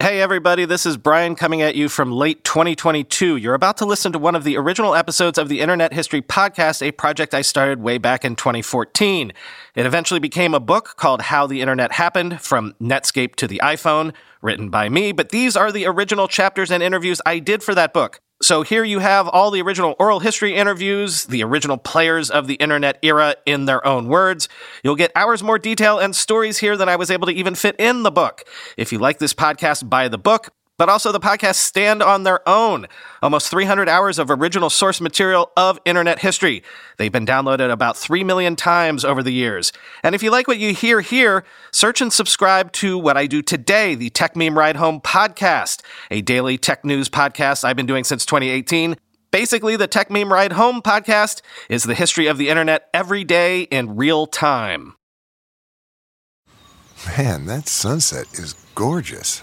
Hey, everybody, this is Brian coming at you from late 2022. You're about to listen to one of the original episodes of the Internet History Podcast, a project I started way back in 2014. It eventually became a book called How the Internet Happened From Netscape to the iPhone, written by me, but these are the original chapters and interviews I did for that book. So here you have all the original oral history interviews, the original players of the internet era in their own words. You'll get hours more detail and stories here than I was able to even fit in the book. If you like this podcast, buy the book but also the podcasts stand on their own. Almost 300 hours of original source material of internet history. They've been downloaded about 3 million times over the years. And if you like what you hear here, search and subscribe to what I do today, the Techmeme Ride Home podcast, a daily tech news podcast I've been doing since 2018. Basically, the Techmeme Ride Home podcast is the history of the internet every day in real time. Man, that sunset is gorgeous.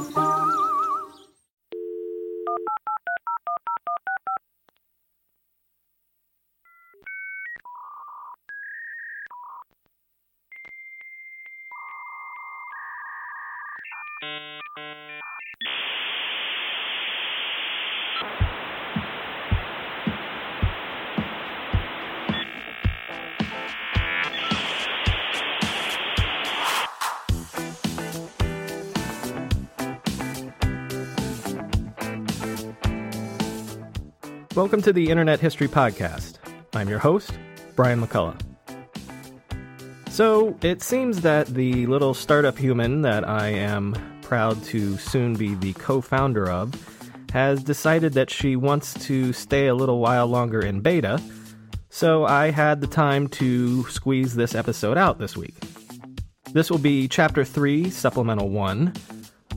Welcome to the Internet History Podcast. I'm your host, Brian McCullough. So, it seems that the little startup human that I am proud to soon be the co founder of has decided that she wants to stay a little while longer in beta, so I had the time to squeeze this episode out this week. This will be Chapter 3, Supplemental 1,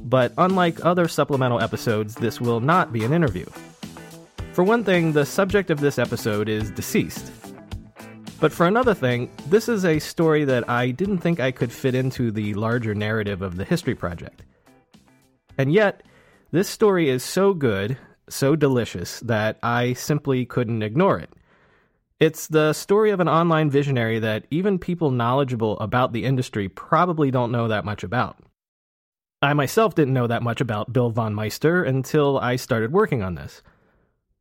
but unlike other supplemental episodes, this will not be an interview. For one thing, the subject of this episode is deceased. But for another thing, this is a story that I didn't think I could fit into the larger narrative of the History Project. And yet, this story is so good, so delicious, that I simply couldn't ignore it. It's the story of an online visionary that even people knowledgeable about the industry probably don't know that much about. I myself didn't know that much about Bill von Meister until I started working on this.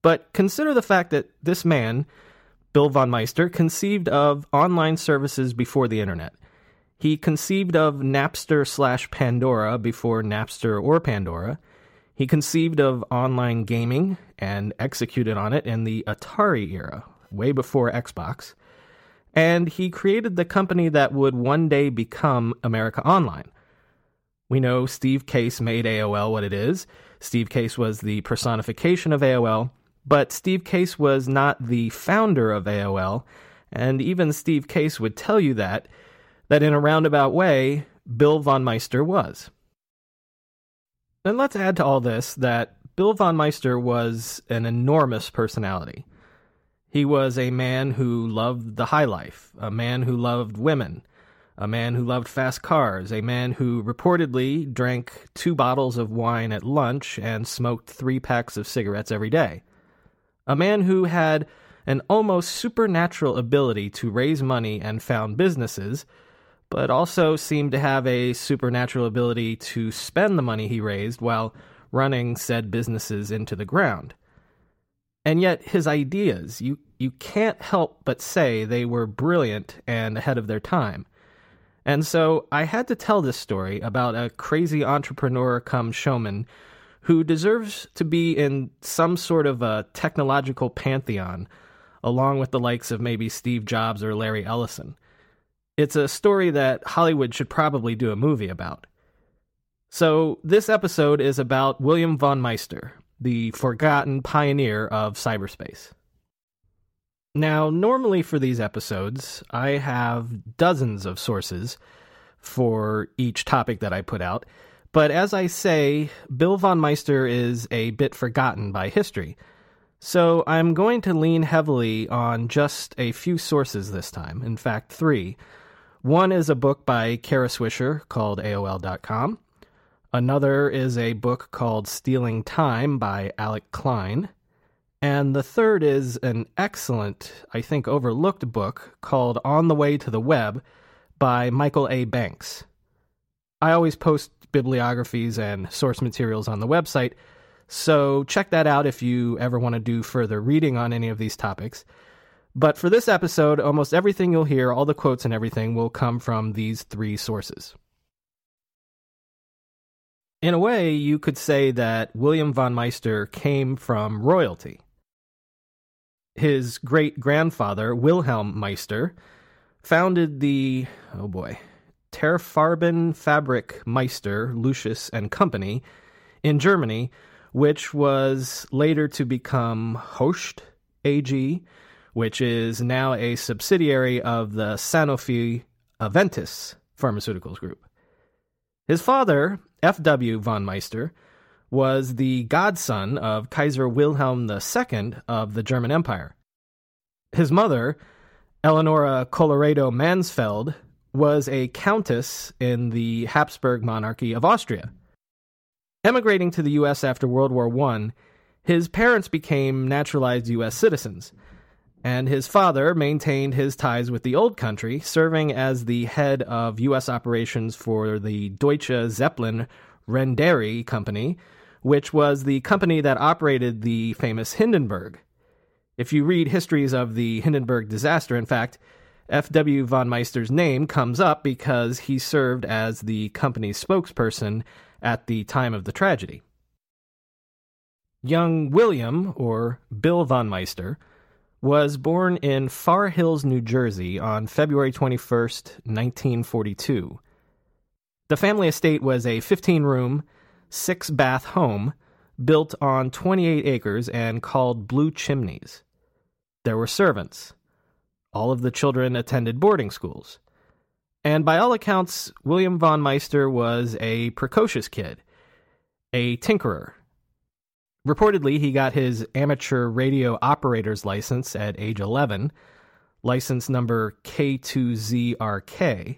But consider the fact that this man, Bill von Meister, conceived of online services before the internet. He conceived of Napster slash Pandora before Napster or Pandora. He conceived of online gaming and executed on it in the Atari era, way before Xbox. And he created the company that would one day become America Online. We know Steve Case made AOL what it is. Steve Case was the personification of AOL, but Steve Case was not the founder of AOL, and even Steve Case would tell you that, that in a roundabout way, Bill von Meister was. And let's add to all this that Bill von Meister was an enormous personality. He was a man who loved the high life, a man who loved women, a man who loved fast cars, a man who reportedly drank two bottles of wine at lunch and smoked three packs of cigarettes every day a man who had an almost supernatural ability to raise money and found businesses, but also seemed to have a supernatural ability to spend the money he raised while running said businesses into the ground. And yet, his ideas, you, you can't help but say they were brilliant and ahead of their time. And so I had to tell this story about a crazy entrepreneur come showman who deserves to be in some sort of a technological pantheon, along with the likes of maybe Steve Jobs or Larry Ellison. It's a story that Hollywood should probably do a movie about. So, this episode is about William von Meister, the forgotten pioneer of cyberspace. Now, normally for these episodes, I have dozens of sources for each topic that I put out, but as I say, Bill von Meister is a bit forgotten by history. So I'm going to lean heavily on just a few sources this time, in fact, three. One is a book by Kara Swisher called AOL.com. Another is a book called Stealing Time by Alec Klein. And the third is an excellent, I think overlooked book called On the Way to the Web by Michael A. Banks. I always post bibliographies and source materials on the website, so check that out if you ever want to do further reading on any of these topics. But for this episode, almost everything you'll hear, all the quotes and everything, will come from these three sources. In a way, you could say that William von Meister came from royalty. His great grandfather, Wilhelm Meister, founded the, oh boy, Terfarben Fabrik Meister, Lucius and Company in Germany, which was later to become Hoechst AG, which is now a subsidiary of the Sanofi Aventis Pharmaceuticals Group. His father, F.W. von Meister, was the godson of Kaiser Wilhelm II of the German Empire. His mother, Eleonora Colloredo-Mansfeld, was a countess in the Habsburg monarchy of Austria. Emigrating to the U.S. after World War I, his parents became naturalized U.S. citizens, and his father maintained his ties with the old country, serving as the head of U.S. operations for the Deutsche Zeppelin Reederei Company, which was the company that operated the famous Hindenburg. If you read histories of the Hindenburg disaster, in fact, F.W. von Meister's name comes up because he served as the company's spokesperson at the time of the tragedy. Young William, or Bill von Meister, was born in Far Hills, New Jersey on February 21st, 1942. The family estate was a 15 room, six bath home built on 28 acres and called Blue Chimneys. There were servants. All of the children attended boarding schools. And by all accounts, William von Meister was a precocious kid, a tinkerer. Reportedly, he got his amateur radio operator's license at age 11, license number K2ZRK.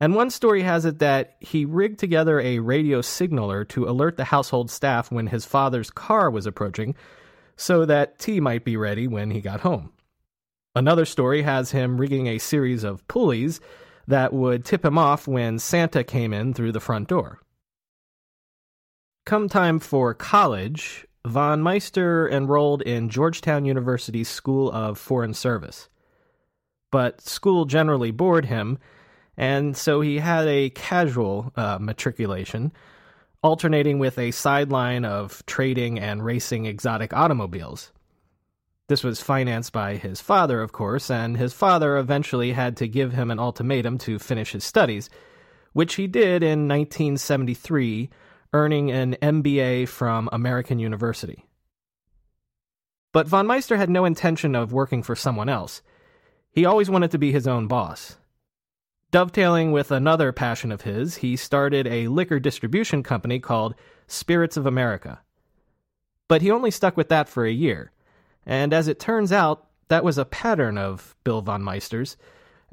And one story has it that he rigged together a radio signaler to alert the household staff when his father's car was approaching so that tea might be ready when he got home. Another story has him rigging a series of pulleys that would tip him off when Santa came in through the front door. Come time for college, von Meister enrolled in Georgetown University's School of Foreign Service. But school generally bored him, and so he had a casual uh, matriculation, alternating with a sideline of trading and racing exotic automobiles. This was financed by his father, of course, and his father eventually had to give him an ultimatum to finish his studies, which he did in 1973, earning an MBA from American University. But von Meister had no intention of working for someone else. He always wanted to be his own boss. Dovetailing with another passion of his, he started a liquor distribution company called Spirits of America. But he only stuck with that for a year and as it turns out, that was a pattern of Bill von Meister's,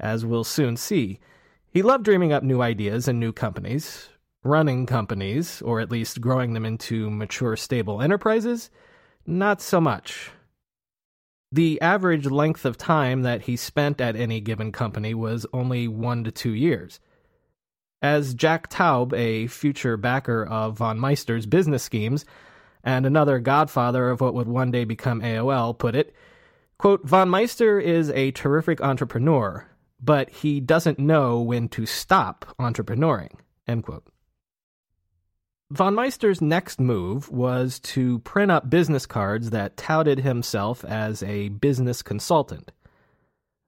as we'll soon see. He loved dreaming up new ideas and new companies, running companies, or at least growing them into mature, stable enterprises. Not so much. The average length of time that he spent at any given company was only one to two years. As Jack Taub, a future backer of von Meister's business schemes, and another godfather of what would one day become AOL, put it, quote, Von Meister is a terrific entrepreneur, but he doesn't know when to stop entrepreneuring, end quote. Von Meister's next move was to print up business cards that touted himself as a business consultant.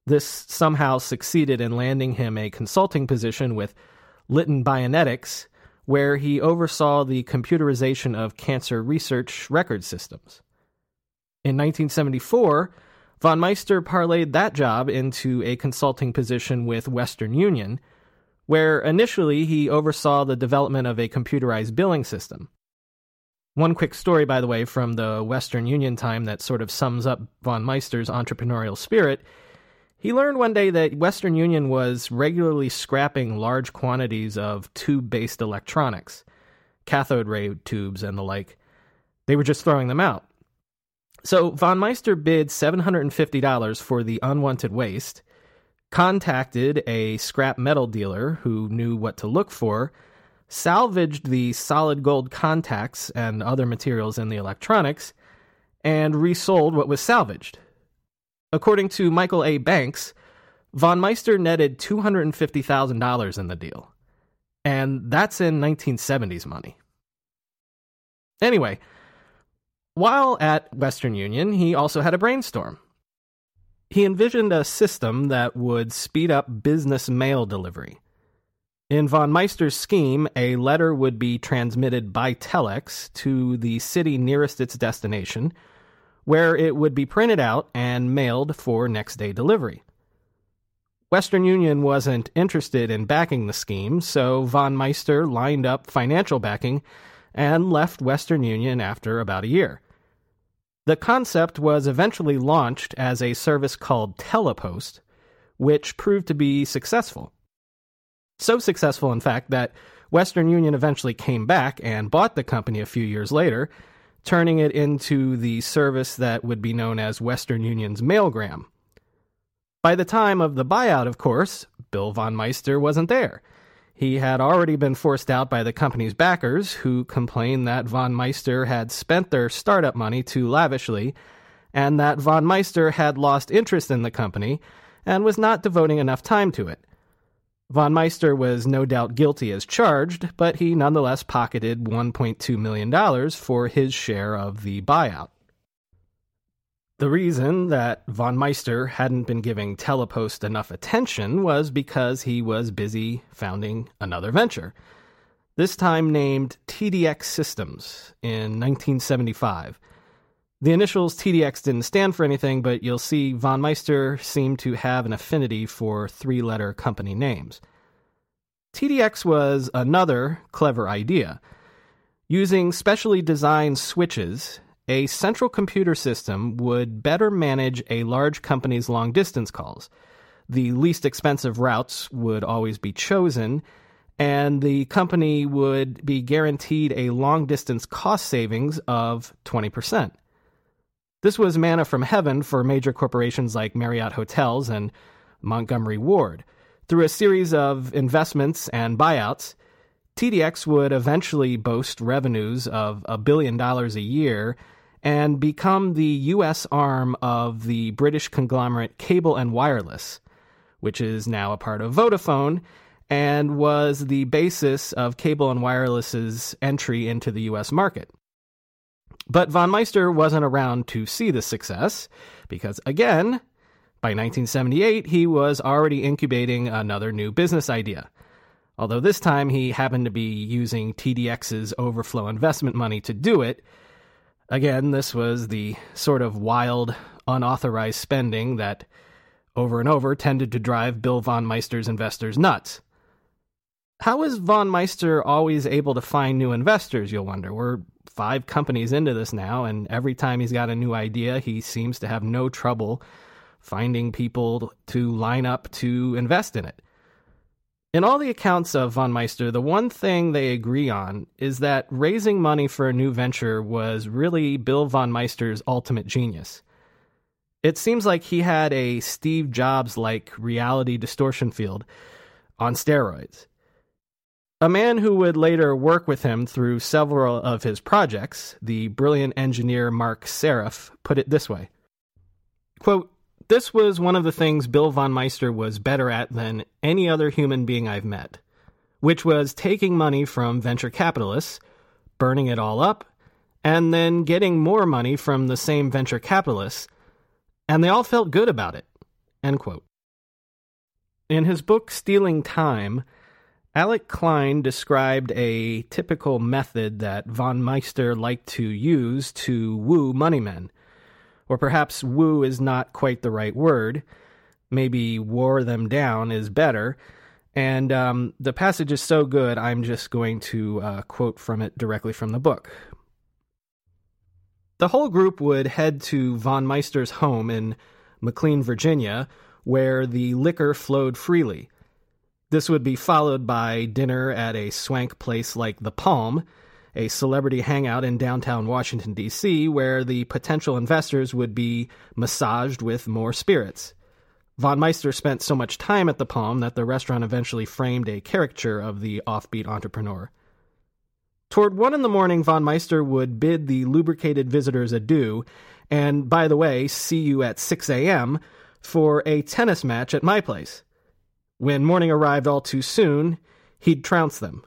This somehow succeeded in landing him a consulting position with Litton Bionetics, where he oversaw the computerization of cancer research record systems. In 1974, von Meister parlayed that job into a consulting position with Western Union, where initially he oversaw the development of a computerized billing system. One quick story, by the way, from the Western Union time that sort of sums up von Meister's entrepreneurial spirit. He learned one day that Western Union was regularly scrapping large quantities of tube based electronics, cathode ray tubes and the like. They were just throwing them out. So von Meister bid $750 for the unwanted waste, contacted a scrap metal dealer who knew what to look for salvaged the solid gold contacts and other materials in the electronics, and resold what was salvaged. According to Michael A. Banks, von Meister netted $250,000 in the deal. And that's in 1970s money. Anyway, while at Western Union, he also had a brainstorm. He envisioned a system that would speed up business mail delivery. In von Meister's scheme, a letter would be transmitted by telex to the city nearest its destination, where it would be printed out and mailed for next day delivery. Western Union wasn't interested in backing the scheme, so von Meister lined up financial backing and left Western Union after about a year. The concept was eventually launched as a service called Telepost, which proved to be successful. So successful, in fact, that Western Union eventually came back and bought the company a few years later, turning it into the service that would be known as Western Union's Mailgram. By the time of the buyout, of course, Bill von Meister wasn't there. He had already been forced out by the company's backers, who complained that von Meister had spent their startup money too lavishly, and that von Meister had lost interest in the company and was not devoting enough time to it. Von Meister was no doubt guilty as charged, but he nonetheless pocketed $1.2 million for his share of the buyout. The reason that von Meister hadn't been giving Telepost enough attention was because he was busy founding another venture, this time named TDX Systems in 1975. The initials TDX didn't stand for anything, but you'll see von Meister seemed to have an affinity for three letter company names. TDX was another clever idea. Using specially designed switches, a central computer system would better manage a large company's long distance calls. The least expensive routes would always be chosen, and the company would be guaranteed a long distance cost savings of 20%. This was manna from heaven for major corporations like Marriott Hotels and Montgomery Ward. Through a series of investments and buyouts, TDX would eventually boast revenues of a billion dollars a year and become the U.S. arm of the British conglomerate Cable and Wireless, which is now a part of Vodafone and was the basis of Cable and Wireless's entry into the U.S. market. But von Meister wasn't around to see the success, because again, by 1978, he was already incubating another new business idea. Although this time he happened to be using TDX's overflow investment money to do it. Again, this was the sort of wild, unauthorized spending that over and over tended to drive Bill von Meister's investors nuts. How is von Meister always able to find new investors, you'll wonder? We're five companies into this now, and every time he's got a new idea, he seems to have no trouble finding people to line up to invest in it. In all the accounts of von Meister, the one thing they agree on is that raising money for a new venture was really Bill von Meister's ultimate genius. It seems like he had a Steve Jobs like reality distortion field on steroids. A man who would later work with him through several of his projects, the brilliant engineer Marc Seriff, put it this way Quote, This was one of the things Bill von Meister was better at than any other human being I've met, which was taking money from venture capitalists, burning it all up, and then getting more money from the same venture capitalists, and they all felt good about it. End quote. In his book Stealing Time, Alec Klein described a typical method that von Meister liked to use to woo moneymen. Or perhaps woo is not quite the right word. Maybe wore them down is better. And um, the passage is so good, I'm just going to uh, quote from it directly from the book. The whole group would head to Von Meister's home in McLean, Virginia, where the liquor flowed freely. This would be followed by dinner at a swank place like The Palm, a celebrity hangout in downtown Washington, D.C., where the potential investors would be massaged with more spirits. Von Meister spent so much time at the Palm that the restaurant eventually framed a caricature of the offbeat entrepreneur. Toward one in the morning, Von Meister would bid the lubricated visitors adieu, and by the way, see you at 6 a.m. for a tennis match at my place. When morning arrived all too soon, he'd trounce them.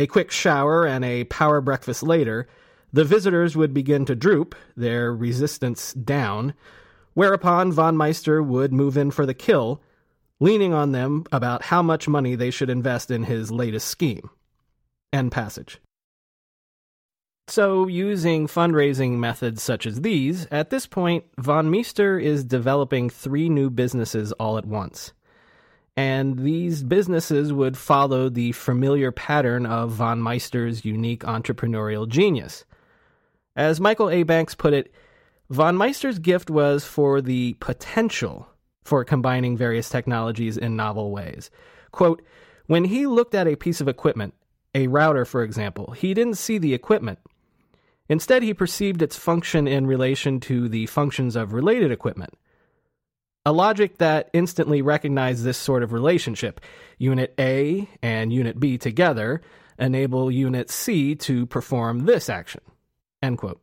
A quick shower and a power breakfast later, the visitors would begin to droop, their resistance down, whereupon von Meister would move in for the kill, leaning on them about how much money they should invest in his latest scheme. End passage. So, using fundraising methods such as these, at this point, von Meister is developing three new businesses all at once and these businesses would follow the familiar pattern of von Meister's unique entrepreneurial genius. As Michael A. Banks put it, von Meister's gift was for the potential for combining various technologies in novel ways. Quote, when he looked at a piece of equipment, a router for example, he didn't see the equipment. Instead, he perceived its function in relation to the functions of related equipment a logic that instantly recognized this sort of relationship. Unit A and Unit B together enable Unit C to perform this action. End quote.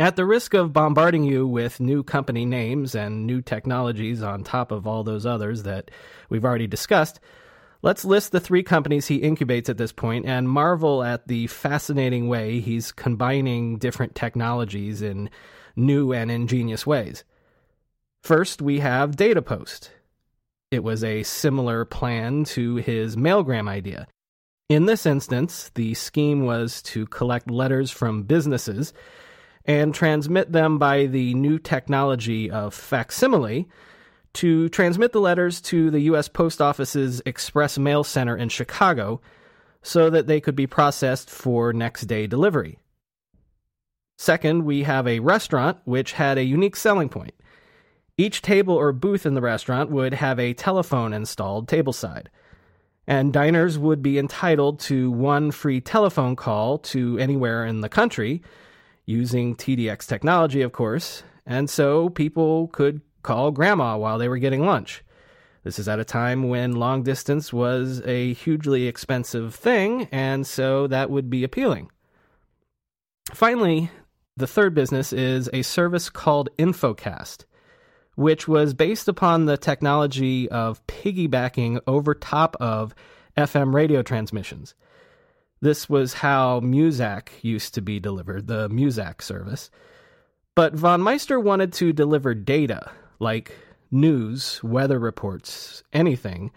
At the risk of bombarding you with new company names and new technologies on top of all those others that we've already discussed, let's list the three companies he incubates at this point and marvel at the fascinating way he's combining different technologies in new and ingenious ways. First, we have DataPost. It was a similar plan to his Mailgram idea. In this instance, the scheme was to collect letters from businesses and transmit them by the new technology of facsimile to transmit the letters to the U.S. Post Office's Express Mail Center in Chicago so that they could be processed for next day delivery. Second, we have a restaurant which had a unique selling point. Each table or booth in the restaurant would have a telephone installed tableside, and diners would be entitled to one free telephone call to anywhere in the country, using TDX technology, of course, and so people could call grandma while they were getting lunch. This is at a time when long distance was a hugely expensive thing, and so that would be appealing. Finally, the third business is a service called Infocast which was based upon the technology of piggybacking over top of FM radio transmissions. This was how Muzak used to be delivered, the Muzak service. But von Meister wanted to deliver data, like news, weather reports, anything,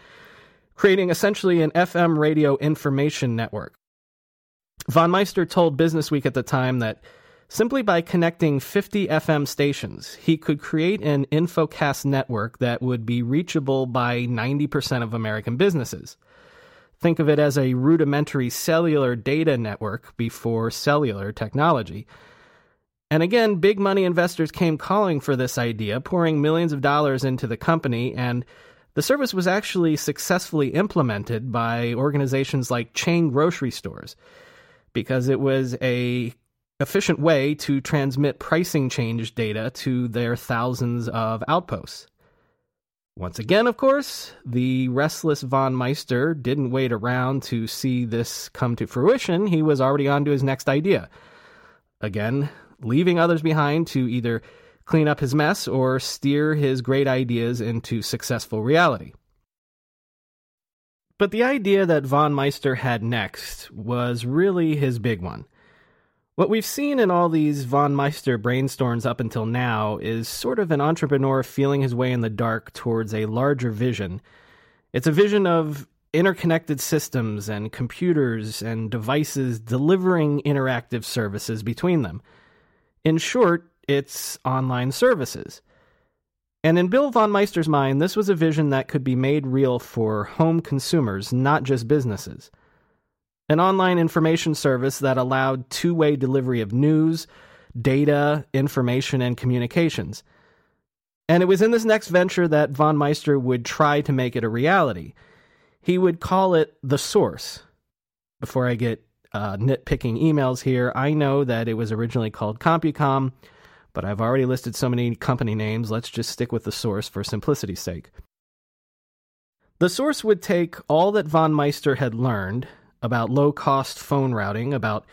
creating essentially an FM radio information network. Von Meister told Businessweek at the time that Simply by connecting 50 FM stations, he could create an infocast network that would be reachable by 90% of American businesses. Think of it as a rudimentary cellular data network before cellular technology. And again, big money investors came calling for this idea, pouring millions of dollars into the company, and the service was actually successfully implemented by organizations like chain grocery stores because it was a efficient way to transmit pricing change data to their thousands of outposts. Once again, of course, the restless von Meister didn't wait around to see this come to fruition. He was already on to his next idea. Again, leaving others behind to either clean up his mess or steer his great ideas into successful reality. But the idea that von Meister had next was really his big one. What we've seen in all these von Meister brainstorms up until now is sort of an entrepreneur feeling his way in the dark towards a larger vision. It's a vision of interconnected systems and computers and devices delivering interactive services between them. In short, it's online services. And in Bill von Meister's mind, this was a vision that could be made real for home consumers, not just businesses an online information service that allowed two way delivery of news, data, information, and communications. And it was in this next venture that von Meister would try to make it a reality. He would call it the source. Before I get uh, nitpicking emails here, I know that it was originally called CompuCom, but I've already listed so many company names, let's just stick with the source for simplicity's sake. The source would take all that von Meister had learned about low cost phone routing, about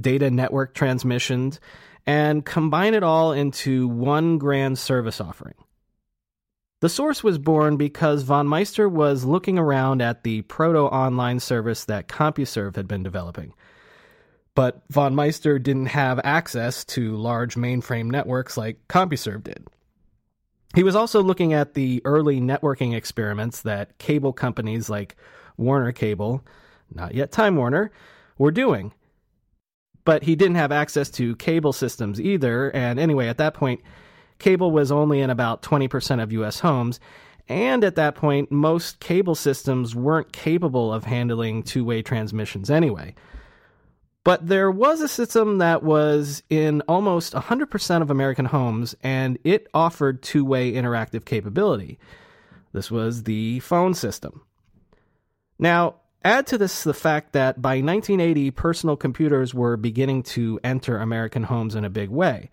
data network transmissions, and combine it all into one grand service offering. The source was born because von Meister was looking around at the proto online service that CompuServe had been developing. But von Meister didn't have access to large mainframe networks like CompuServe did. He was also looking at the early networking experiments that cable companies like Warner Cable, not yet Time Warner, were doing but he didn't have access to cable systems either. And anyway, at that point, cable was only in about 20% of US homes. And at that point, most cable systems weren't capable of handling two way transmissions anyway. But there was a system that was in almost 100% of American homes, and it offered two way interactive capability. This was the phone system. Now, Add to this the fact that by 1980, personal computers were beginning to enter American homes in a big way.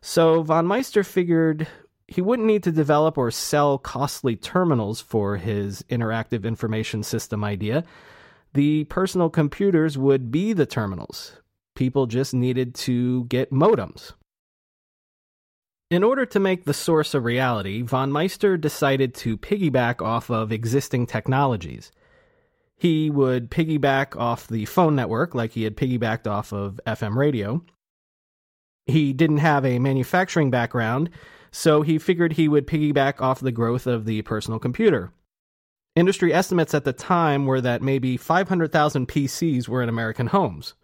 So von Meister figured he wouldn't need to develop or sell costly terminals for his interactive information system idea. The personal computers would be the terminals. People just needed to get modems. In order to make the source a reality, von Meister decided to piggyback off of existing technologies he would piggyback off the phone network like he had piggybacked off of FM radio. He didn't have a manufacturing background, so he figured he would piggyback off the growth of the personal computer. Industry estimates at the time were that maybe 500,000 PCs were in American homes.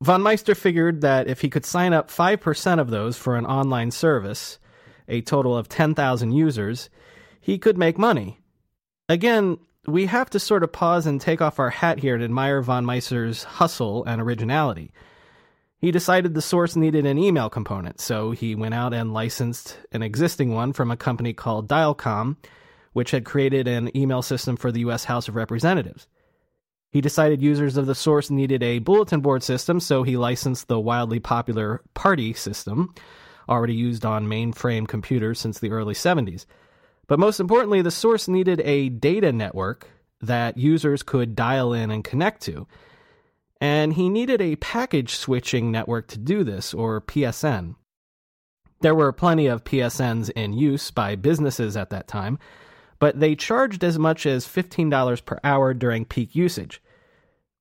Von Meister figured that if he could sign up 5% of those for an online service, a total of 10,000 users, he could make money. Again, we have to sort of pause and take off our hat here and admire von Meister's hustle and originality. He decided the source needed an email component, so he went out and licensed an existing one from a company called Dialcom, which had created an email system for the U.S. House of Representatives. He decided users of the source needed a bulletin board system, so he licensed the wildly popular PARTY system, already used on mainframe computers since the early 70s. But most importantly, the source needed a data network that users could dial in and connect to. And he needed a packet switching network to do this, or PSN. There were plenty of PSNs in use by businesses at that time, but they charged as much as $15 per hour during peak usage.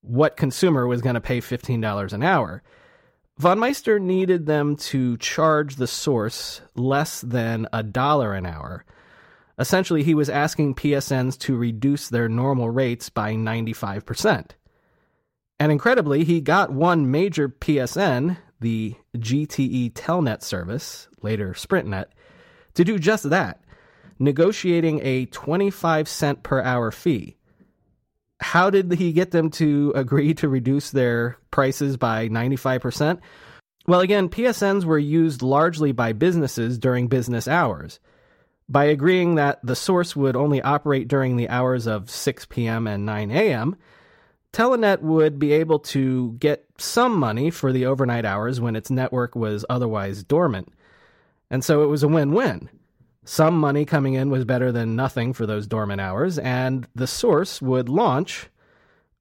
What consumer was going to pay $15 an hour? Von Meister needed them to charge the source less than a dollar an hour Essentially, he was asking PSNs to reduce their normal rates by 95%. And incredibly, he got one major PSN, the GTE Telenet service, later SprintNet, to do just that, negotiating a 25 cent per hour fee. How did he get them to agree to reduce their prices by 95%? Well, again, PSNs were used largely by businesses during business hours. By agreeing that the source would only operate during the hours of 6 p.m. and 9 a.m., Telenet would be able to get some money for the overnight hours when its network was otherwise dormant. And so it was a win win. Some money coming in was better than nothing for those dormant hours, and the source would launch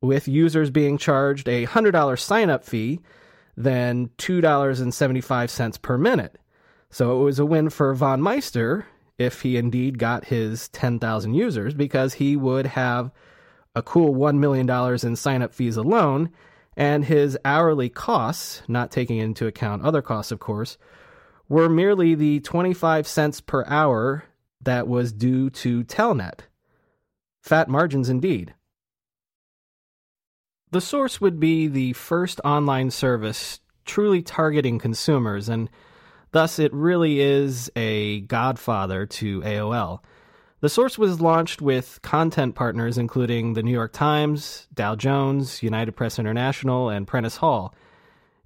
with users being charged a $100 sign up fee, then $2.75 per minute. So it was a win for Von Meister if he indeed got his 10,000 users because he would have a cool $1 million in sign up fees alone, and his hourly costs, not taking into account other costs, of course, were merely the 25 cents per hour that was due to Telenet. Fat margins indeed. The source would be the first online service truly targeting consumers and Thus, it really is a godfather to AOL. The source was launched with content partners including the New York Times, Dow Jones, United Press International, and Prentice Hall.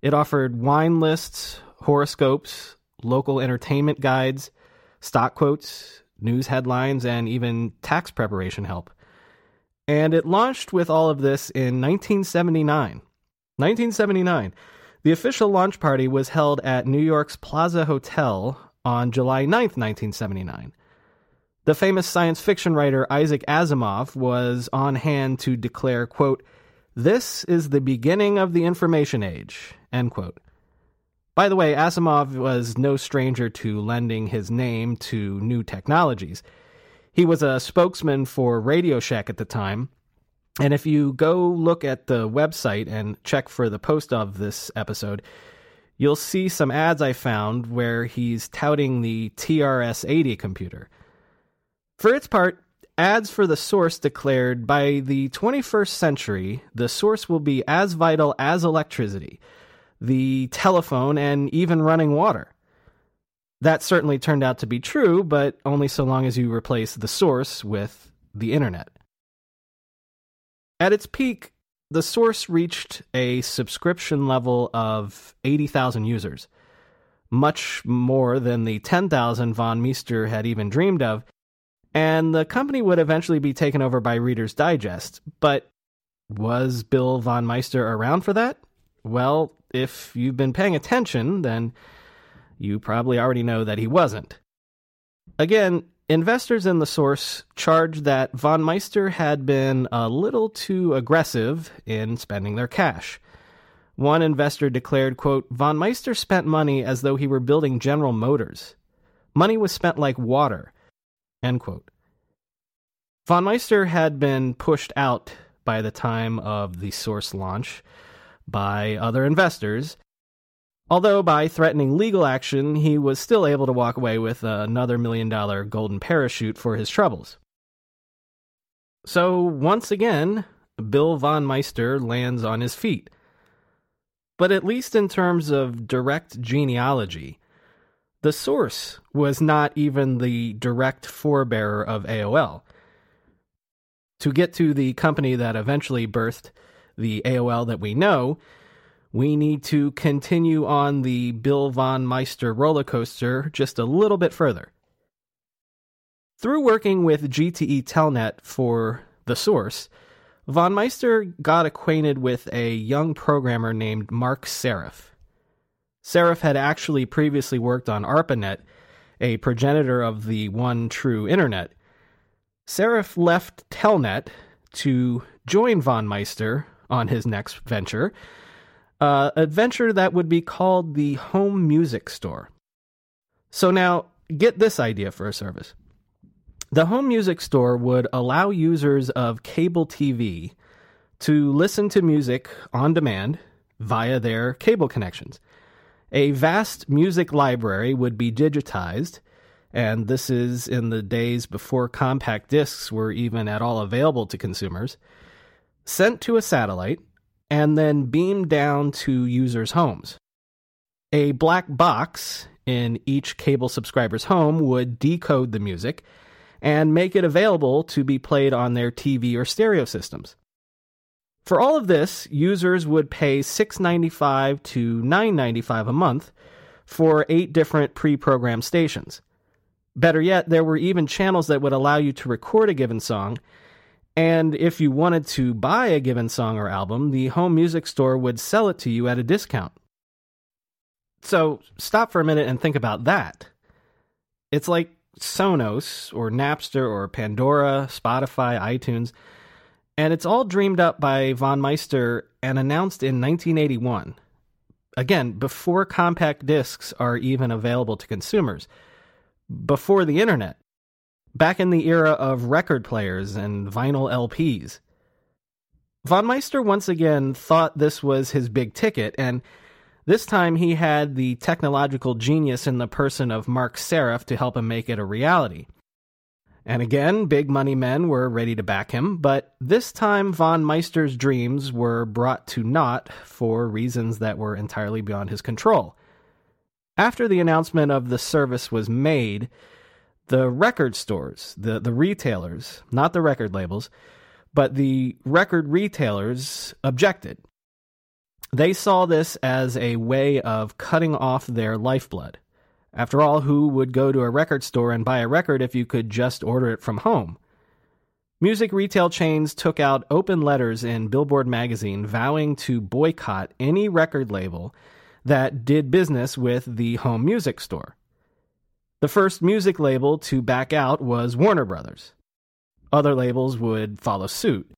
It offered wine lists, horoscopes, local entertainment guides, stock quotes, news headlines, and even tax preparation help. And it launched with all of this in 1979. 1979. The official launch party was held at New York's Plaza Hotel on July 9th, 1979. The famous science fiction writer Isaac Asimov was on hand to declare, quote, This is the beginning of the information age, end quote. By the way, Asimov was no stranger to lending his name to new technologies. He was a spokesman for Radio Shack at the time, and if you go look at the website and check for the post of this episode, you'll see some ads I found where he's touting the TRS 80 computer. For its part, ads for the source declared by the 21st century, the source will be as vital as electricity, the telephone, and even running water. That certainly turned out to be true, but only so long as you replace the source with the internet. At its peak, the source reached a subscription level of 80,000 users, much more than the 10,000 von Meister had even dreamed of, and the company would eventually be taken over by Reader's Digest. But was Bill von Meister around for that? Well, if you've been paying attention, then you probably already know that he wasn't. Again, Investors in the source charged that von Meister had been a little too aggressive in spending their cash. One investor declared, quote, Von Meister spent money as though he were building General Motors. Money was spent like water. End quote. Von Meister had been pushed out by the time of the source launch by other investors, Although by threatening legal action, he was still able to walk away with another million dollar golden parachute for his troubles. So, once again, Bill von Meister lands on his feet. But at least in terms of direct genealogy, the source was not even the direct forebearer of AOL. To get to the company that eventually birthed the AOL that we know, we need to continue on the Bill von Meister roller coaster just a little bit further. Through working with GTE Telenet for the source, von Meister got acquainted with a young programmer named Marc Seriff. Seriff had actually previously worked on ARPANET, a progenitor of the one true internet. Seriff left Telenet to join von Meister on his next venture, uh, adventure that would be called the Home Music Store. So now, get this idea for a service. The Home Music Store would allow users of cable TV to listen to music on demand via their cable connections. A vast music library would be digitized, and this is in the days before compact discs were even at all available to consumers, sent to a satellite and then beamed down to users' homes. A black box in each cable subscriber's home would decode the music and make it available to be played on their TV or stereo systems. For all of this, users would pay $6.95 to $9.95 a month for eight different pre programmed stations. Better yet, there were even channels that would allow you to record a given song and if you wanted to buy a given song or album, the home music store would sell it to you at a discount. So stop for a minute and think about that. It's like Sonos or Napster or Pandora, Spotify, iTunes, and it's all dreamed up by Von Meister and announced in 1981. Again, before compact discs are even available to consumers, before the internet back in the era of record players and vinyl LPs. Von Meister once again thought this was his big ticket, and this time he had the technological genius in the person of Marc Seriff to help him make it a reality. And again, big money men were ready to back him, but this time von Meister's dreams were brought to naught for reasons that were entirely beyond his control. After the announcement of the service was made, the record stores, the, the retailers, not the record labels, but the record retailers objected. They saw this as a way of cutting off their lifeblood. After all, who would go to a record store and buy a record if you could just order it from home? Music retail chains took out open letters in Billboard magazine vowing to boycott any record label that did business with the home music store. The first music label to back out was Warner Brothers. Other labels would follow suit.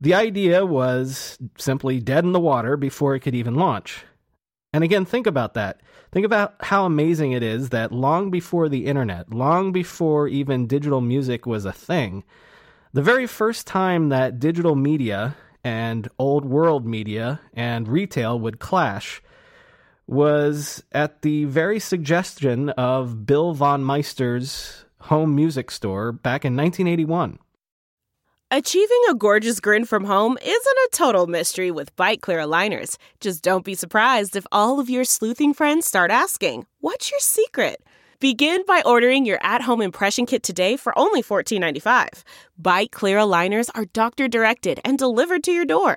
The idea was simply dead in the water before it could even launch. And again, think about that. Think about how amazing it is that long before the internet, long before even digital music was a thing, the very first time that digital media and old world media and retail would clash was at the very suggestion of Bill Von Meister's home music store back in 1981. Achieving a gorgeous grin from home isn't a total mystery with Byte clear aligners. Just don't be surprised if all of your sleuthing friends start asking, What's your secret? Begin by ordering your at home impression kit today for only $14.95. Byte clear aligners are doctor directed and delivered to your door.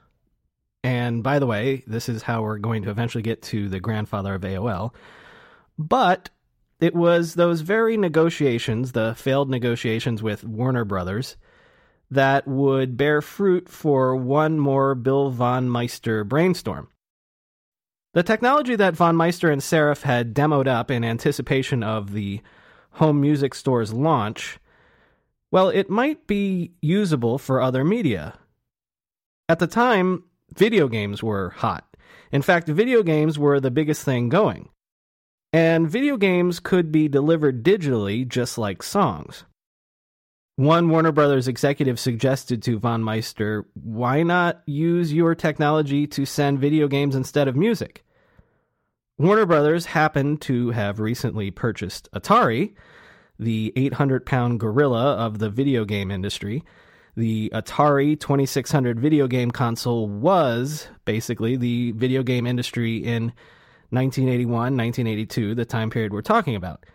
and by the way, this is how we're going to eventually get to the grandfather of AOL, but it was those very negotiations, the failed negotiations with Warner Brothers, that would bear fruit for one more Bill Von Meister brainstorm. The technology that Von Meister and Seriff had demoed up in anticipation of the home music store's launch, well, it might be usable for other media. At the time, video games were hot. In fact, video games were the biggest thing going. And video games could be delivered digitally just like songs. One Warner Brothers executive suggested to Von Meister, why not use your technology to send video games instead of music? Warner Brothers happened to have recently purchased Atari, the 800 pound gorilla of the video game industry. The Atari 2600 video game console was basically the video game industry in 1981, 1982, the time period we're talking about.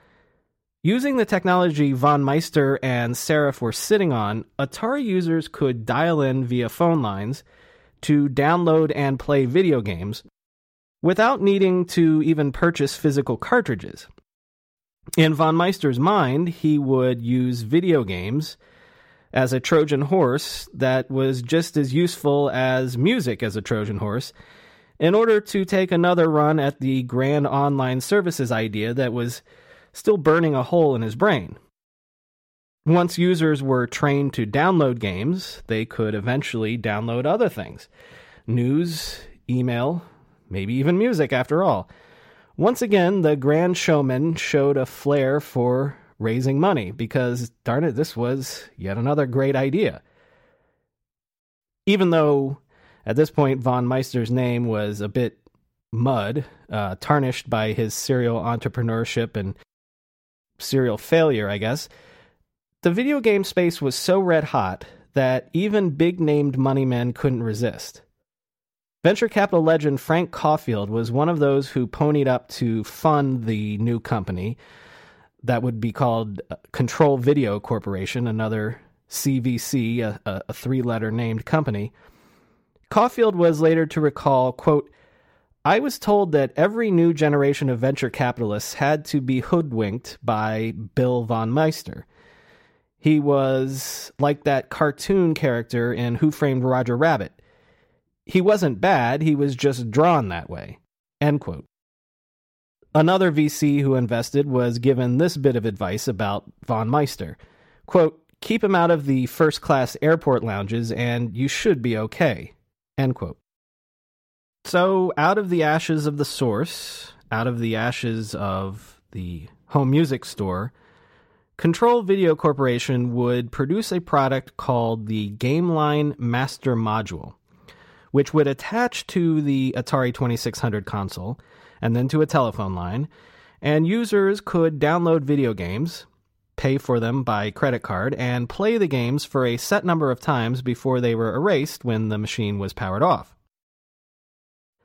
Using the technology Von Meister and Seriff were sitting on, Atari users could dial in via phone lines to download and play video games without needing to even purchase physical cartridges. In Von Meister's mind, he would use video games as a Trojan horse that was just as useful as music as a Trojan horse in order to take another run at the grand online services idea that was still burning a hole in his brain. Once users were trained to download games, they could eventually download other things news, email, maybe even music after all. Once again, the grand showman showed a flair for raising money because, darn it, this was yet another great idea. Even though at this point, Von Meister's name was a bit mud, uh, tarnished by his serial entrepreneurship and serial failure, I guess. The video game space was so red hot that even big named money men couldn't resist. Venture capital legend Frank Caufield was one of those who ponied up to fund the new company that would be called uh, Control Video Corporation, another CVC, a, a three letter named company. Caufield was later to recall, quote, I was told that every new generation of venture capitalists had to be hoodwinked by Bill von Meister. He was like that cartoon character in Who Framed Roger Rabbit. He wasn't bad, he was just drawn that way. End quote. Another VC who invested was given this bit of advice about Von Meister. Quote, keep him out of the first class airport lounges and you should be okay. End quote. So, out of the ashes of the source, out of the ashes of the home music store, Control Video Corporation would produce a product called the GameLine Master Module, which would attach to the Atari 2600 console and then to a telephone line, and users could download video games, pay for them by credit card, and play the games for a set number of times before they were erased when the machine was powered off.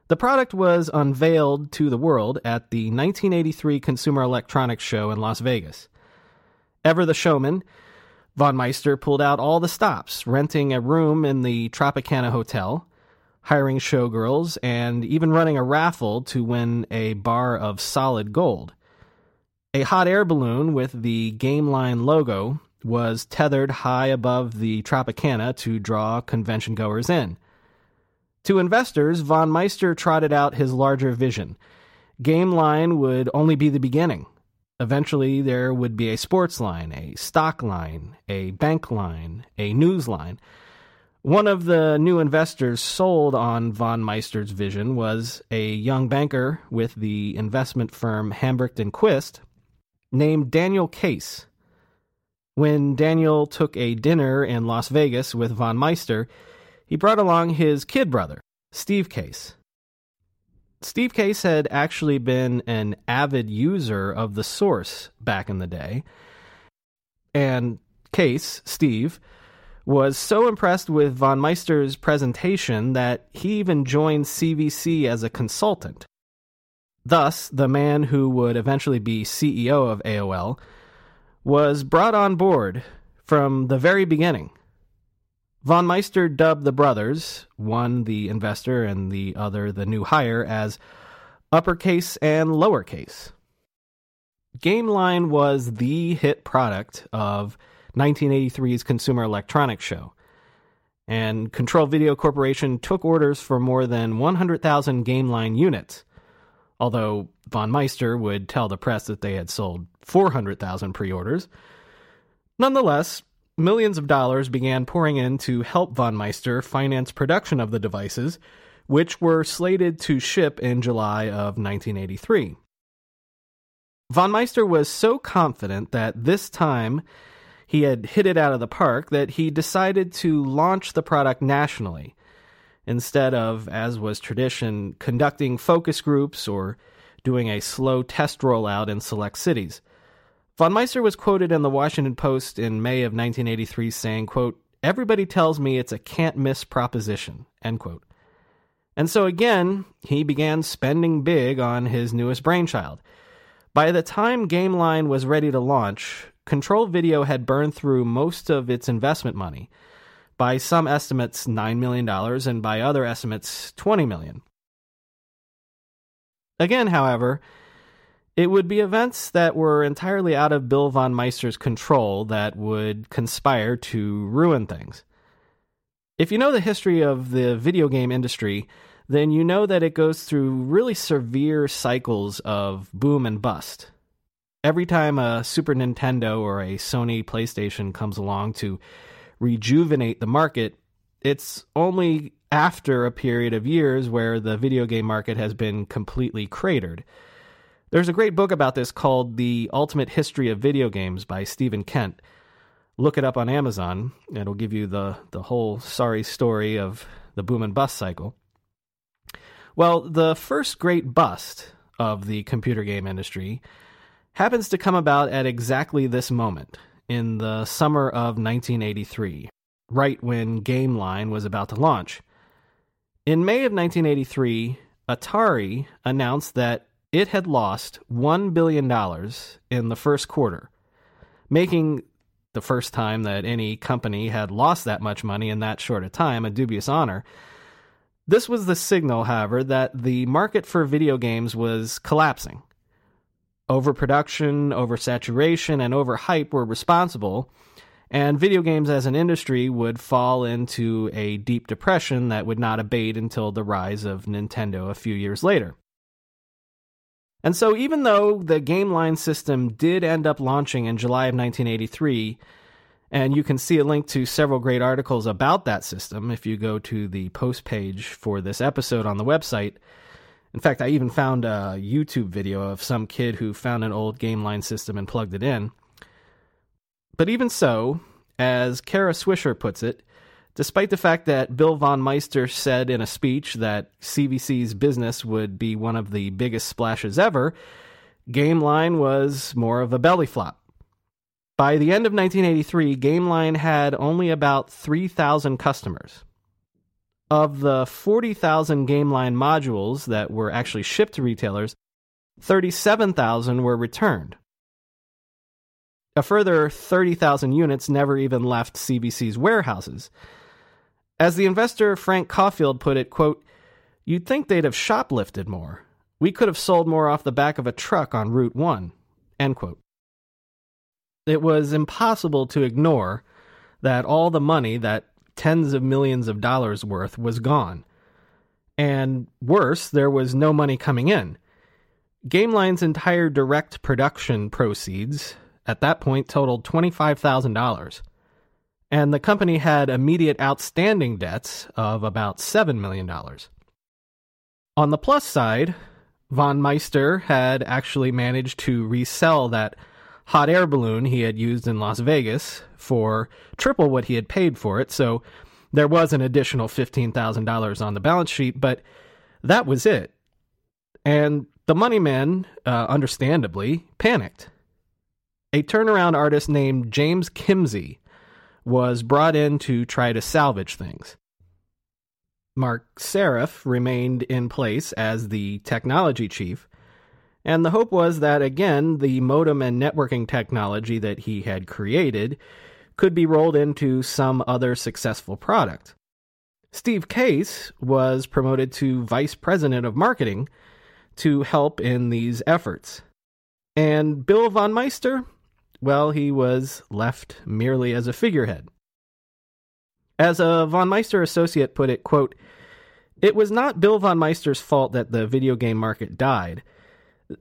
The product was unveiled to the world at the 1983 Consumer Electronics Show in Las Vegas. Ever the showman, Von Meister pulled out all the stops, renting a room in the Tropicana Hotel, hiring showgirls, and even running a raffle to win a bar of solid gold. A hot air balloon with the GameLine logo was tethered high above the Tropicana to draw convention goers in. To investors, Von Meister trotted out his larger vision. GameLine would only be the beginning. Eventually, there would be a sports line, a stock line, a bank line, a news line. One of the new investors sold on von Meister's vision was a young banker with the investment firm Hambrecht and Quist named Daniel Case. When Daniel took a dinner in Las Vegas with von Meister, he brought along his kid brother, Steve Case. Steve Case had actually been an avid user of the source back in the day. And Case, Steve, was so impressed with von Meister's presentation that he even joined CVC as a consultant. Thus, the man who would eventually be CEO of AOL was brought on board from the very beginning. Von Meister dubbed the brothers, one the investor and the other the new hire, as uppercase and lowercase. GameLine was the hit product of 1983's Consumer Electronics Show. And Control Video Corporation took orders for more than 100,000 GameLine units, although Von Meister would tell the press that they had sold 400,000 pre orders. Nonetheless, millions of dollars began pouring in to help Von Meister finance production of the devices, which were slated to ship in July of 1983. Von Meister was so confident that this time he had hit it out of the park that he decided to launch the product nationally instead of, as was tradition, conducting focus groups or doing a slow test rollout in select cities. Von Meister was quoted in the Washington Post in May of 1983 saying, quote, Everybody tells me it's a can't miss proposition, end quote. And so again, he began spending big on his newest brainchild. By the time GameLine was ready to launch, Control Video had burned through most of its investment money. By some estimates, $9 million, and by other estimates, 20 million. Again, however, it would be events that were entirely out of Bill von Meister's control that would conspire to ruin things. If you know the history of the video game industry, then you know that it goes through really severe cycles of boom and bust every time a Super Nintendo or a Sony PlayStation comes along to rejuvenate the market, it's only after a period of years where the video game market has been completely cratered. There's a great book about this called The Ultimate History of Video Games by Steven Kent. Look it up on Amazon. It'll give you the, the whole sorry story of the boom and bust cycle. Well, the first great bust of the computer game industry happens to come about at exactly this moment, in the summer of 1983, right when GameLine was about to launch. In May of 1983, Atari announced that it had lost $1 billion in the first quarter, making the first time that any company had lost that much money in that short a time a dubious honor. This was the signal, however, that the market for video games was collapsing overproduction, oversaturation, and overhype were responsible, and video games as an industry would fall into a deep depression that would not abate until the rise of Nintendo a few years later. And so, even though the Game Line system did end up launching in July of 1983, and you can see a link to several great articles about that system if you go to the post page for this episode on the website. In fact, I even found a YouTube video of some kid who found an old GameLine system and plugged it in. But even so, as Kara Swisher puts it, despite the fact that Bill Von Meister said in a speech that CVC's business would be one of the biggest splashes ever, GameLine was more of a belly flop. By the end of 1983, GameLine had only about 3,000 customers. Of the 40,000 game line modules that were actually shipped to retailers, 37,000 were returned. A further 30,000 units never even left CVC's warehouses. As the investor Frank Caufield put it, quote, You'd think they'd have shoplifted more. We could have sold more off the back of a truck on Route 1. End quote. It was impossible to ignore that all the money, that tens of millions of dollars worth, was gone. And worse, there was no money coming in. GameLine's entire direct production proceeds at that point totaled $25,000. And the company had immediate outstanding debts of about $7 million. On the plus side, Von Meister had actually managed to resell that hot air balloon he had used in Las Vegas for triple what he had paid for it. So there was an additional $15,000 on the balance sheet, but that was it. And the money men, uh, understandably, panicked. A turnaround artist named James Kimsey was brought in to try to salvage things. Marc Seriff remained in place as the technology chief, and the hope was that, again, the modem and networking technology that he had created could be rolled into some other successful product. Steve Case was promoted to vice president of marketing to help in these efforts. And Bill von Meister, well, he was left merely as a figurehead. As a von Meister associate put it, quote, it was not Bill von Meister's fault that the video game market died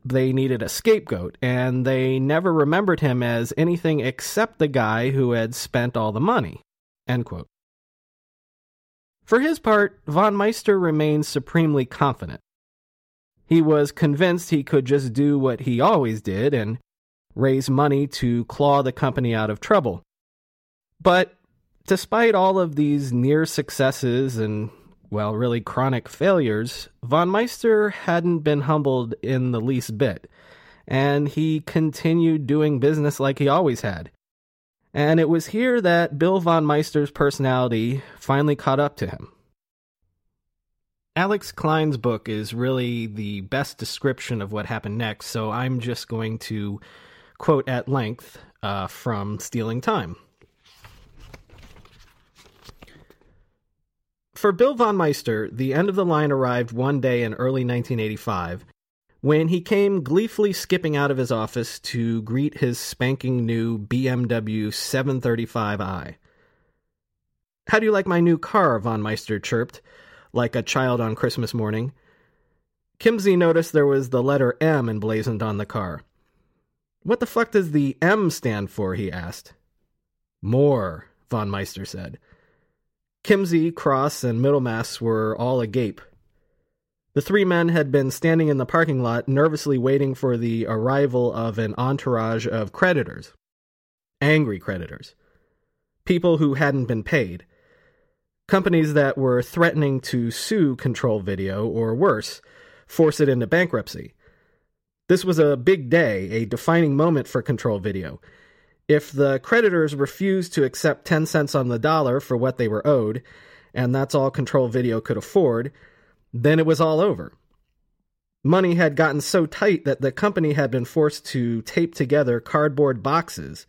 they needed a scapegoat, and they never remembered him as anything except the guy who had spent all the money. For his part, von Meister remained supremely confident. He was convinced he could just do what he always did and raise money to claw the company out of trouble. But despite all of these near successes and well, really chronic failures, von Meister hadn't been humbled in the least bit, and he continued doing business like he always had. And it was here that Bill von Meister's personality finally caught up to him. Alex Klein's book is really the best description of what happened next, so I'm just going to quote at length uh, from Stealing Time. For Bill von Meister, the end of the line arrived one day in early 1985 when he came gleefully skipping out of his office to greet his spanking new BMW 735i. How do you like my new car? Von Meister chirped, like a child on Christmas morning. Kimsey noticed there was the letter M emblazoned on the car. What the fuck does the M stand for? he asked. More, Von Meister said. Kimsey, Cross, and Middlemass were all agape. The three men had been standing in the parking lot, nervously waiting for the arrival of an entourage of creditors. Angry creditors. People who hadn't been paid. Companies that were threatening to sue Control Video, or worse, force it into bankruptcy. This was a big day, a defining moment for Control Video if the creditors refused to accept 10 cents on the dollar for what they were owed, and that's all Control Video could afford, then it was all over. Money had gotten so tight that the company had been forced to tape together cardboard boxes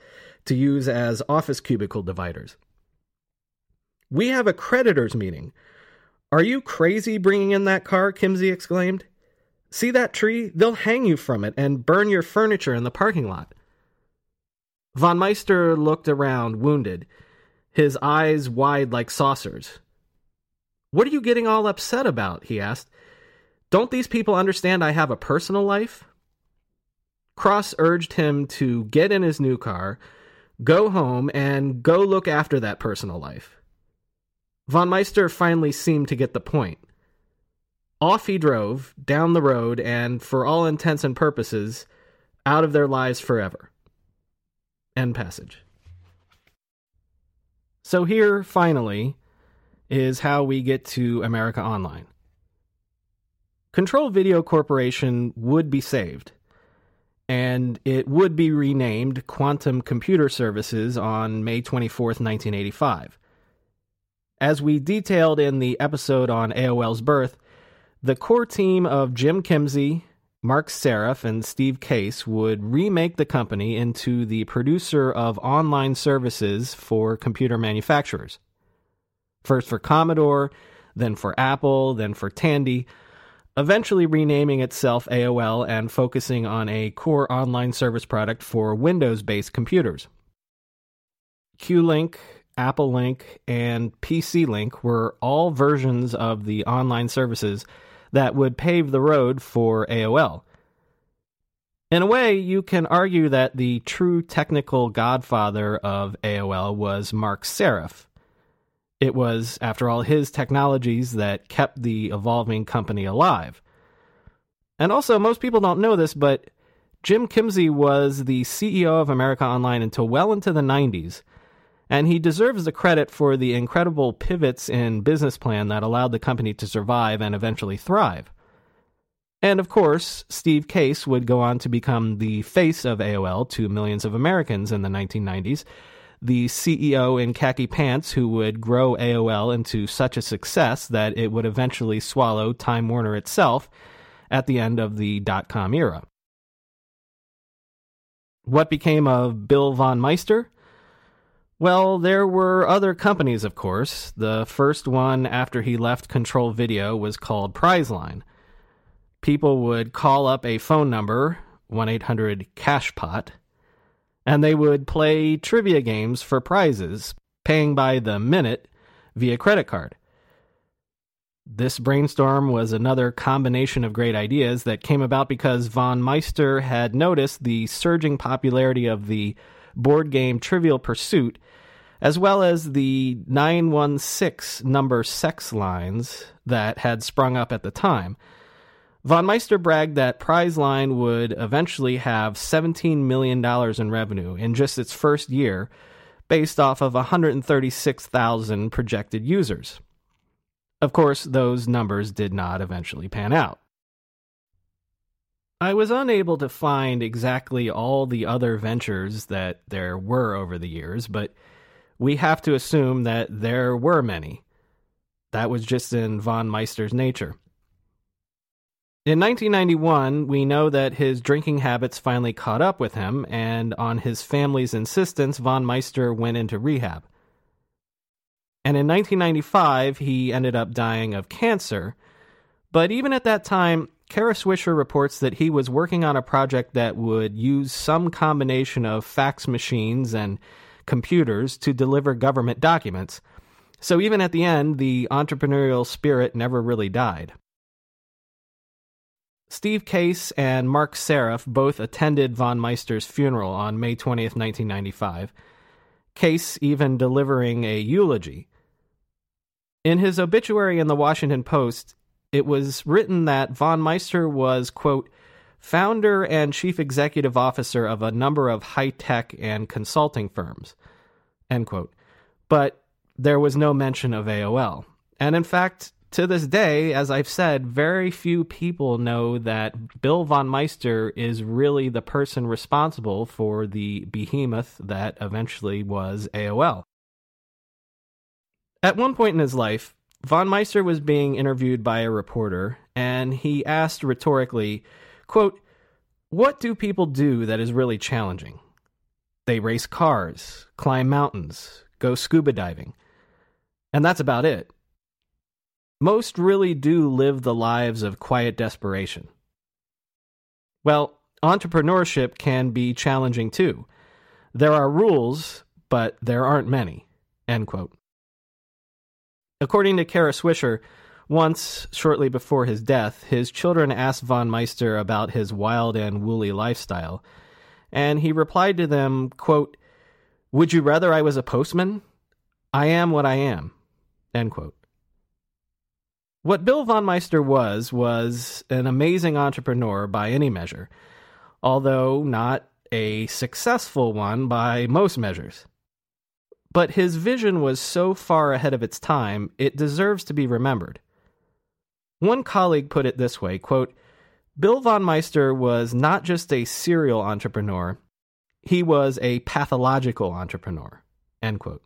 to use as office cubicle dividers. We have a creditors meeting. Are you crazy bringing in that car? Kimsey exclaimed. See that tree? They'll hang you from it and burn your furniture in the parking lot. Von Meister looked around, wounded, his eyes wide like saucers. What are you getting all upset about? he asked. Don't these people understand I have a personal life? Cross urged him to get in his new car, go home, and go look after that personal life. Von Meister finally seemed to get the point. Off he drove, down the road, and, for all intents and purposes, out of their lives forever. End passage. So, here, finally, is how we get to America Online. Control Video Corporation would be saved, and it would be renamed Quantum Computer Services on May 24th, 1985. As we detailed in the episode on AOL's birth, the core team of Jim Kimsey, Marc Seriff, and Steve Case would remake the company into the producer of online services for computer manufacturers. First for Commodore, then for Apple, then for Tandy, eventually renaming itself AOL and focusing on a core online service product for Windows based computers. Q-Link, Apple Link, and PC Link were all versions of the online services that would pave the road for AOL. In a way, you can argue that the true technical godfather of AOL was Marc Seriff. It was, after all, his technologies that kept the evolving company alive. And also, most people don't know this, but Jim Kimsey was the CEO of America Online until well into the 90s, and he deserves the credit for the incredible pivots in business plan that allowed the company to survive and eventually thrive. And of course, Steve Case would go on to become the face of AOL to millions of Americans in the 1990s, the CEO in khaki pants who would grow AOL into such a success that it would eventually swallow Time Warner itself at the end of the dot com era. What became of Bill von Meister? Well, there were other companies, of course. The first one after he left Control Video was called Prizeline. People would call up a phone number, 1 800 Cashpot, and they would play trivia games for prizes, paying by the minute via credit card. This brainstorm was another combination of great ideas that came about because von Meister had noticed the surging popularity of the board game Trivial Pursuit as well as the 916 number sex lines that had sprung up at the time. Von Meister bragged that Prizeline would eventually have $17 million in revenue in just its first year, based off of 136,000 projected users. Of course, those numbers did not eventually pan out. I was unable to find exactly all the other ventures that there were over the years, but we have to assume that there were many. That was just in von Meister's nature. In 1991, we know that his drinking habits finally caught up with him, and on his family's insistence, von Meister went into rehab. And in 1995, he ended up dying of cancer. But even at that time, Kara Swisher reports that he was working on a project that would use some combination of fax machines and computers to deliver government documents. So even at the end, the entrepreneurial spirit never really died. Steve Case and Marc Seriff both attended von Meister's funeral on May 20th, 1995. Case even delivering a eulogy. In his obituary in the Washington Post, it was written that von Meister was, quote, founder and chief executive officer of a number of high tech and consulting firms. End quote. But there was no mention of AOL. And in fact, to this day, as I've said, very few people know that Bill von Meister is really the person responsible for the behemoth that eventually was AOL. At one point in his life, von Meister was being interviewed by a reporter, and he asked rhetorically, quote, What do people do that is really challenging? They race cars, climb mountains, go scuba diving. And that's about it. Most really do live the lives of quiet desperation. Well, entrepreneurship can be challenging too. There are rules, but there aren't many. End quote. According to Kara Swisher, Once, shortly before his death, his children asked von Meister about his wild and woolly lifestyle, and he replied to them, quote, Would you rather I was a postman? I am what I am. End quote. What Bill von Meister was, was an amazing entrepreneur by any measure, although not a successful one by most measures. But his vision was so far ahead of its time, it deserves to be remembered. One colleague put it this way quote, Bill von Meister was not just a serial entrepreneur, he was a pathological entrepreneur. End quote.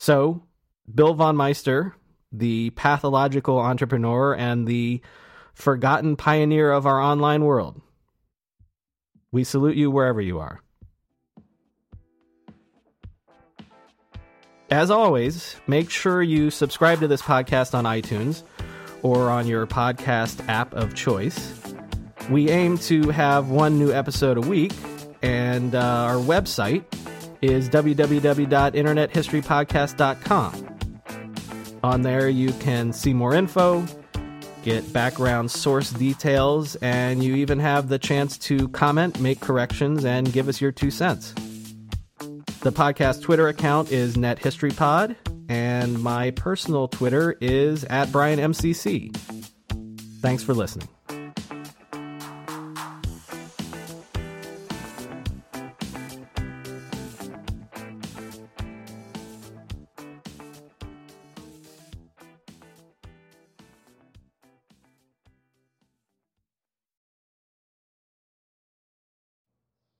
So, Bill von Meister, the pathological entrepreneur and the forgotten pioneer of our online world. We salute you wherever you are. As always, make sure you subscribe to this podcast on iTunes or on your podcast app of choice. We aim to have one new episode a week, and uh, our website is www.internethistorypodcast.com. On there, you can see more info, get background source details, and you even have the chance to comment, make corrections, and give us your two cents. The podcast Twitter account is NetHistoryPod, and my personal Twitter is at BrianMCC. Thanks for listening.